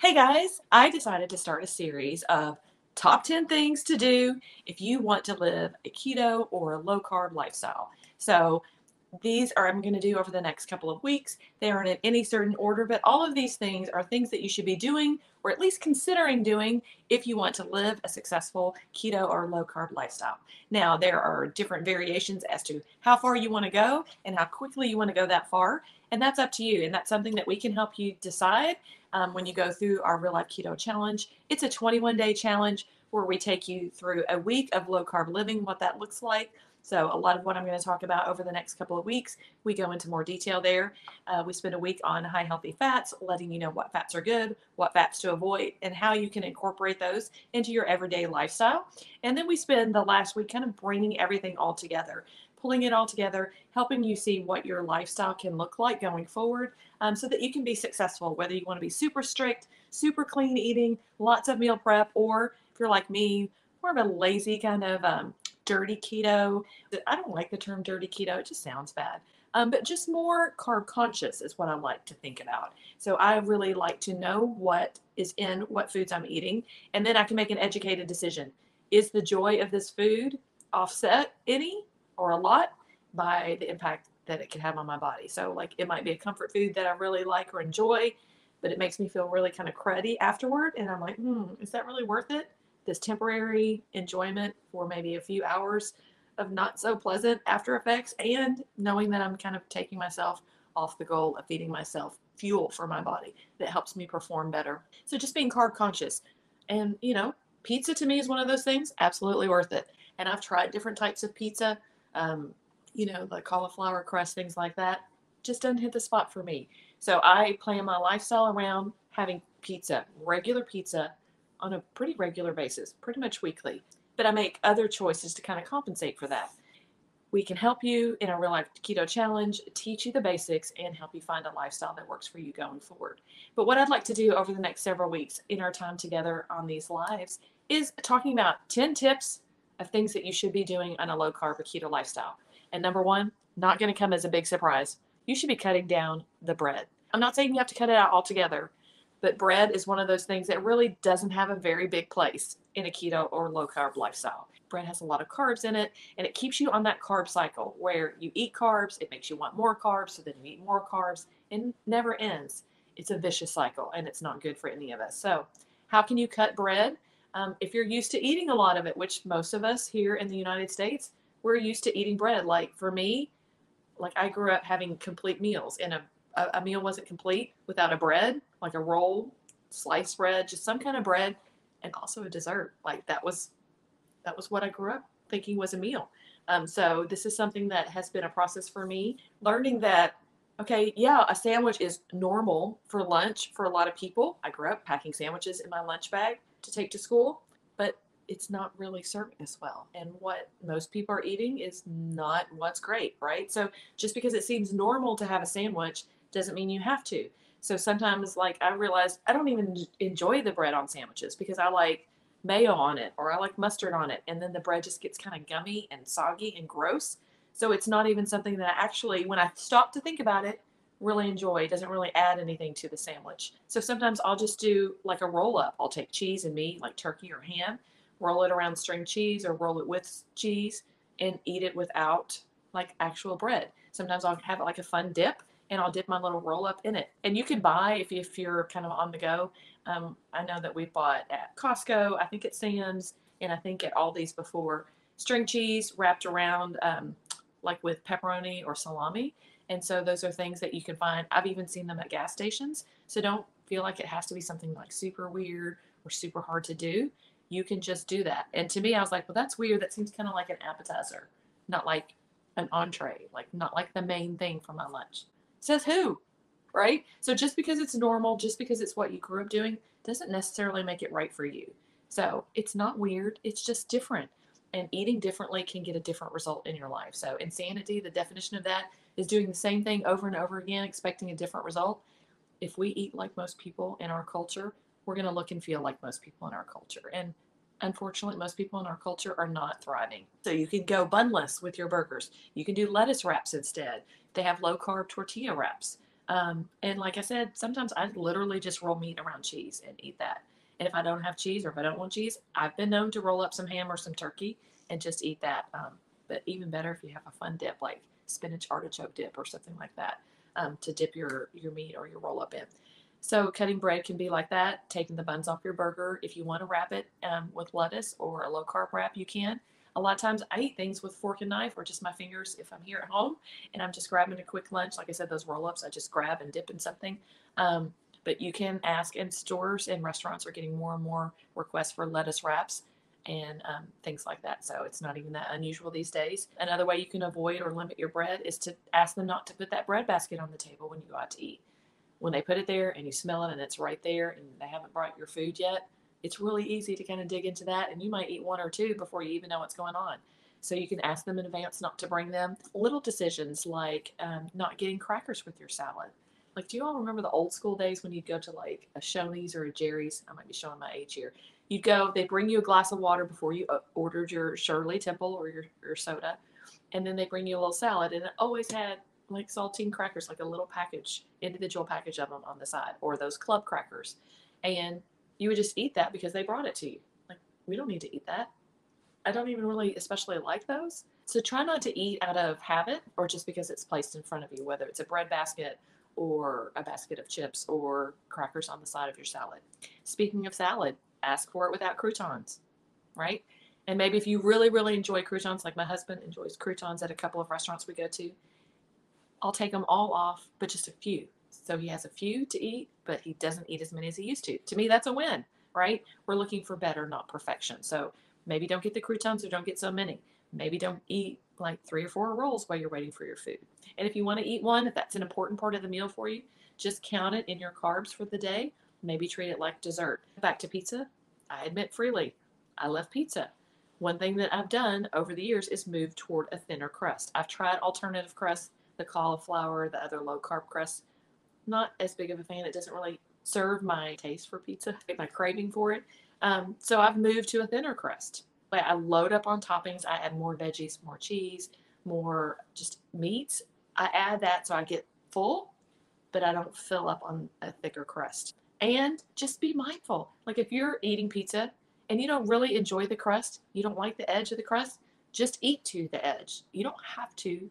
Hey guys, I decided to start a series of top 10 things to do if you want to live a keto or a low carb lifestyle. So, these are I'm going to do over the next couple of weeks. They aren't in any certain order, but all of these things are things that you should be doing or at least considering doing if you want to live a successful keto or low carb lifestyle. Now, there are different variations as to how far you want to go and how quickly you want to go that far, and that's up to you. And that's something that we can help you decide um, when you go through our real life keto challenge. It's a 21 day challenge where we take you through a week of low carb living, what that looks like so, a lot of what I'm going to talk about over the next couple of weeks, we go into more detail there. Uh, we spend a week on high healthy fats, letting you know what fats are good, what fats to avoid, and how you can incorporate those into your everyday lifestyle. And then we spend the last week kind of bringing everything all together, pulling it all together, helping you see what your lifestyle can look like going forward um, so that you can be successful, whether you want to be super strict, super clean eating, lots of meal prep, or if you're like me, more of a lazy kind of um, dirty keto. I don't like the term dirty keto, it just sounds bad. Um, but just more carb conscious is what I like to think about. So I really like to know what is in what foods I'm eating, and then I can make an educated decision. Is the joy of this food offset any or a lot by the impact that it can have on my body? So, like, it might be a comfort food that I really like or enjoy, but it makes me feel really kind of cruddy afterward. And I'm like, hmm, is that really worth it? this temporary enjoyment for maybe a few hours of not so pleasant after effects and knowing that I'm kind of taking myself off the goal of feeding myself fuel for my body that helps me perform better. So just being carb conscious. And, you know, pizza to me is one of those things, absolutely worth it. And I've tried different types of pizza, um, you know, the cauliflower crust, things like that. Just doesn't hit the spot for me. So I plan my lifestyle around having pizza, regular pizza on a pretty regular basis, pretty much weekly. But I make other choices to kind of compensate for that. We can help you in a real life keto challenge, teach you the basics, and help you find a lifestyle that works for you going forward. But what I'd like to do over the next several weeks in our time together on these lives is talking about 10 tips of things that you should be doing on a low carb or keto lifestyle. And number one, not going to come as a big surprise. You should be cutting down the bread. I'm not saying you have to cut it out altogether, but bread is one of those things that really doesn't have a very big place in a keto or low carb lifestyle. Bread has a lot of carbs in it, and it keeps you on that carb cycle where you eat carbs, it makes you want more carbs, so then you eat more carbs, and never ends. It's a vicious cycle, and it's not good for any of us. So, how can you cut bread? Um, if you're used to eating a lot of it, which most of us here in the United States, we're used to eating bread. Like for me, like I grew up having complete meals, and a, a, meal wasn't complete without a bread like a roll, sliced bread, just some kind of bread, and also a dessert. Like that was that was what I grew up thinking was a meal. Um, so this is something that has been a process for me, learning that okay, yeah, a sandwich is normal for lunch for a lot of people. I grew up packing sandwiches in my lunch bag to take to school, but it's not really serving us well. And what most people are eating is not what's great, right? So just because it seems normal to have a sandwich doesn't mean you have to. So sometimes, like, I realized I don't even enjoy the bread on sandwiches because I like mayo on it or I like mustard on it. And then the bread just gets kind of gummy and soggy and gross. So it's not even something that I actually, when I stop to think about it, really enjoy. It doesn't really add anything to the sandwich. So sometimes I'll just do like a roll up. I'll take cheese and meat, like turkey or ham, roll it around string cheese or roll it with cheese and eat it without like actual bread. Sometimes I'll have like a fun dip and I'll dip my little roll up in it. And you can buy if, if you're kind of on the go. Um, I know that we bought at Costco, I think at Sam's, and I think at Aldi's before string cheese wrapped around um, like with pepperoni or salami. And so those are things that you can find. I've even seen them at gas stations. So don't feel like it has to be something like super weird or super hard to do. You can just do that. And to me, I was like, well, that's weird. That seems kind of like an appetizer, not like an entree, like not like the main thing for my lunch. Says who? Right? So just because it's normal, just because it's what you grew up doing, doesn't necessarily make it right for you. So it's not weird, it's just different. And eating differently can get a different result in your life. So, insanity, the definition of that is doing the same thing over and over again, expecting a different result. If we eat like most people in our culture, we're going to look and feel like most people in our culture. And unfortunately, most people in our culture are not thriving. So you can go bunless with your burgers. You can do lettuce wraps instead. They have low carb tortilla wraps. Um, and like I said, sometimes I literally just roll meat around cheese and eat that. And if I don't have cheese or if I don't want cheese, I've been known to roll up some ham or some turkey and just eat that. Um, but even better if you have a fun dip like spinach artichoke dip or something like that um, to dip your, your meat or your roll up in. So cutting bread can be like that. Taking the buns off your burger. If you want to wrap it um, with lettuce or a low carb wrap, you can. A lot of times I eat things with fork and knife or just my fingers if I'm here at home and I'm just grabbing a quick lunch. Like I said, those roll ups, I just grab and dip in something. Um, but you can ask, and stores and restaurants are getting more and more requests for lettuce wraps and um, things like that. So it's not even that unusual these days. Another way you can avoid or limit your bread is to ask them not to put that bread basket on the table when you go out to eat. When they put it there and you smell it and it's right there and they haven't brought your food yet, it's really easy to kind of dig into that and you might eat one or two before you even know what's going on. So you can ask them in advance not to bring them. Little decisions like um, not getting crackers with your salad. Like, do you all remember the old school days when you'd go to like a Shoney's or a Jerry's? I might be showing my age here. You'd go, they bring you a glass of water before you uh, ordered your Shirley Temple or your, your soda. And then they bring you a little salad. And it always had like saltine crackers, like a little package, individual package of them on the side, or those club crackers. And you would just eat that because they brought it to you. Like, we don't need to eat that. I don't even really especially like those. So try not to eat out of habit or just because it's placed in front of you, whether it's a bread basket or a basket of chips or crackers on the side of your salad. Speaking of salad, ask for it without croutons, right? And maybe if you really, really enjoy croutons, like my husband enjoys croutons at a couple of restaurants we go to, I'll take them all off, but just a few. So he has a few to eat, but he doesn't eat as many as he used to. To me, that's a win, right? We're looking for better, not perfection. So maybe don't get the croutons or don't get so many. Maybe don't eat like three or four rolls while you're waiting for your food. And if you want to eat one, if that's an important part of the meal for you, just count it in your carbs for the day. Maybe treat it like dessert. Back to pizza. I admit freely, I love pizza. One thing that I've done over the years is move toward a thinner crust. I've tried alternative crusts, the cauliflower, the other low carb crusts. Not as big of a fan. It doesn't really serve my taste for pizza, my craving for it. Um, so I've moved to a thinner crust. Like I load up on toppings. I add more veggies, more cheese, more just meats. I add that so I get full, but I don't fill up on a thicker crust. And just be mindful. Like if you're eating pizza and you don't really enjoy the crust, you don't like the edge of the crust, just eat to the edge. You don't have to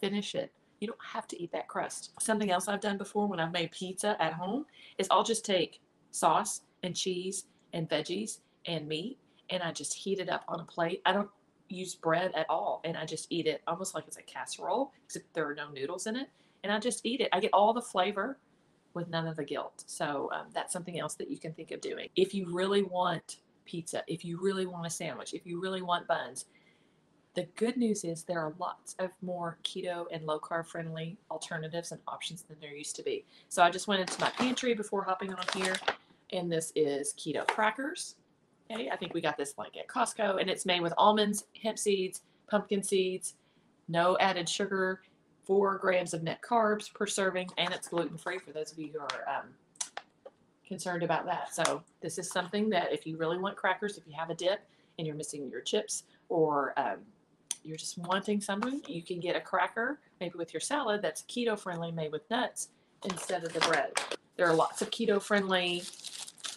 finish it. You don't have to eat that crust. Something else I've done before when I've made pizza at home is I'll just take sauce and cheese and veggies and meat and I just heat it up on a plate. I don't use bread at all and I just eat it almost like it's a casserole, except there are no noodles in it. And I just eat it. I get all the flavor with none of the guilt. So um, that's something else that you can think of doing. If you really want pizza, if you really want a sandwich, if you really want buns, the good news is there are lots of more keto and low carb friendly alternatives and options than there used to be. So I just went into my pantry before hopping on here, and this is keto crackers. Okay, I think we got this like at Costco, and it's made with almonds, hemp seeds, pumpkin seeds, no added sugar, four grams of net carbs per serving, and it's gluten free for those of you who are um, concerned about that. So this is something that if you really want crackers, if you have a dip and you're missing your chips or um, you're just wanting something, you can get a cracker, maybe with your salad that's keto friendly, made with nuts instead of the bread. There are lots of keto friendly.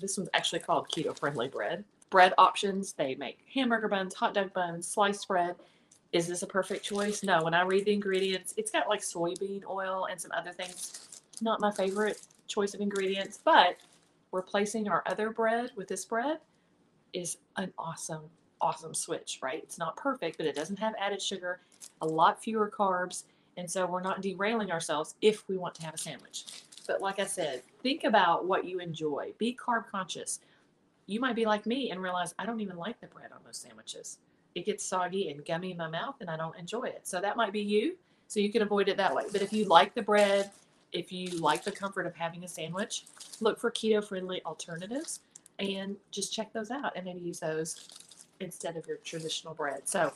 This one's actually called keto friendly bread bread options. They make hamburger buns, hot dog buns, sliced bread. Is this a perfect choice? No. When I read the ingredients, it's got like soybean oil and some other things. Not my favorite choice of ingredients, but replacing our other bread with this bread is an awesome, awesome switch, right? It's not perfect, but it doesn't have added sugar, a lot fewer carbs, and so we're not derailing ourselves if we want to have a sandwich. But like I said, think about what you enjoy. Be carb conscious you might be like me and realize I don't even like the bread on those sandwiches. It gets soggy and gummy in my mouth and I don't enjoy it. So that might be you. So you can avoid it that way. But if you like the bread, if you like the comfort of having a sandwich, look for keto friendly alternatives and just check those out and maybe use those instead of your traditional bread. So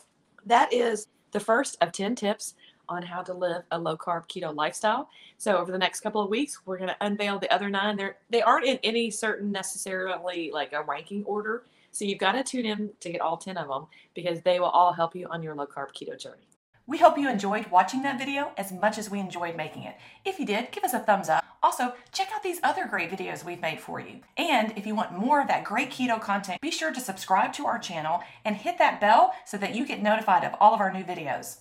that is the first of 10 tips on how to live a low carb keto lifestyle. So over the next couple of weeks, we're going to unveil the other nine. They're, they aren't in any certain necessarily like a ranking order. So you've got to tune in to get all 10 of them because they will all help you on your low carb keto journey. We hope you enjoyed watching that video as much as we enjoyed making it. If you did, give us a thumbs up. Also, check out these other great videos we've made for you. And if you want more of that great keto content, be sure to subscribe to our channel and hit that bell so that you get notified of all of our new videos.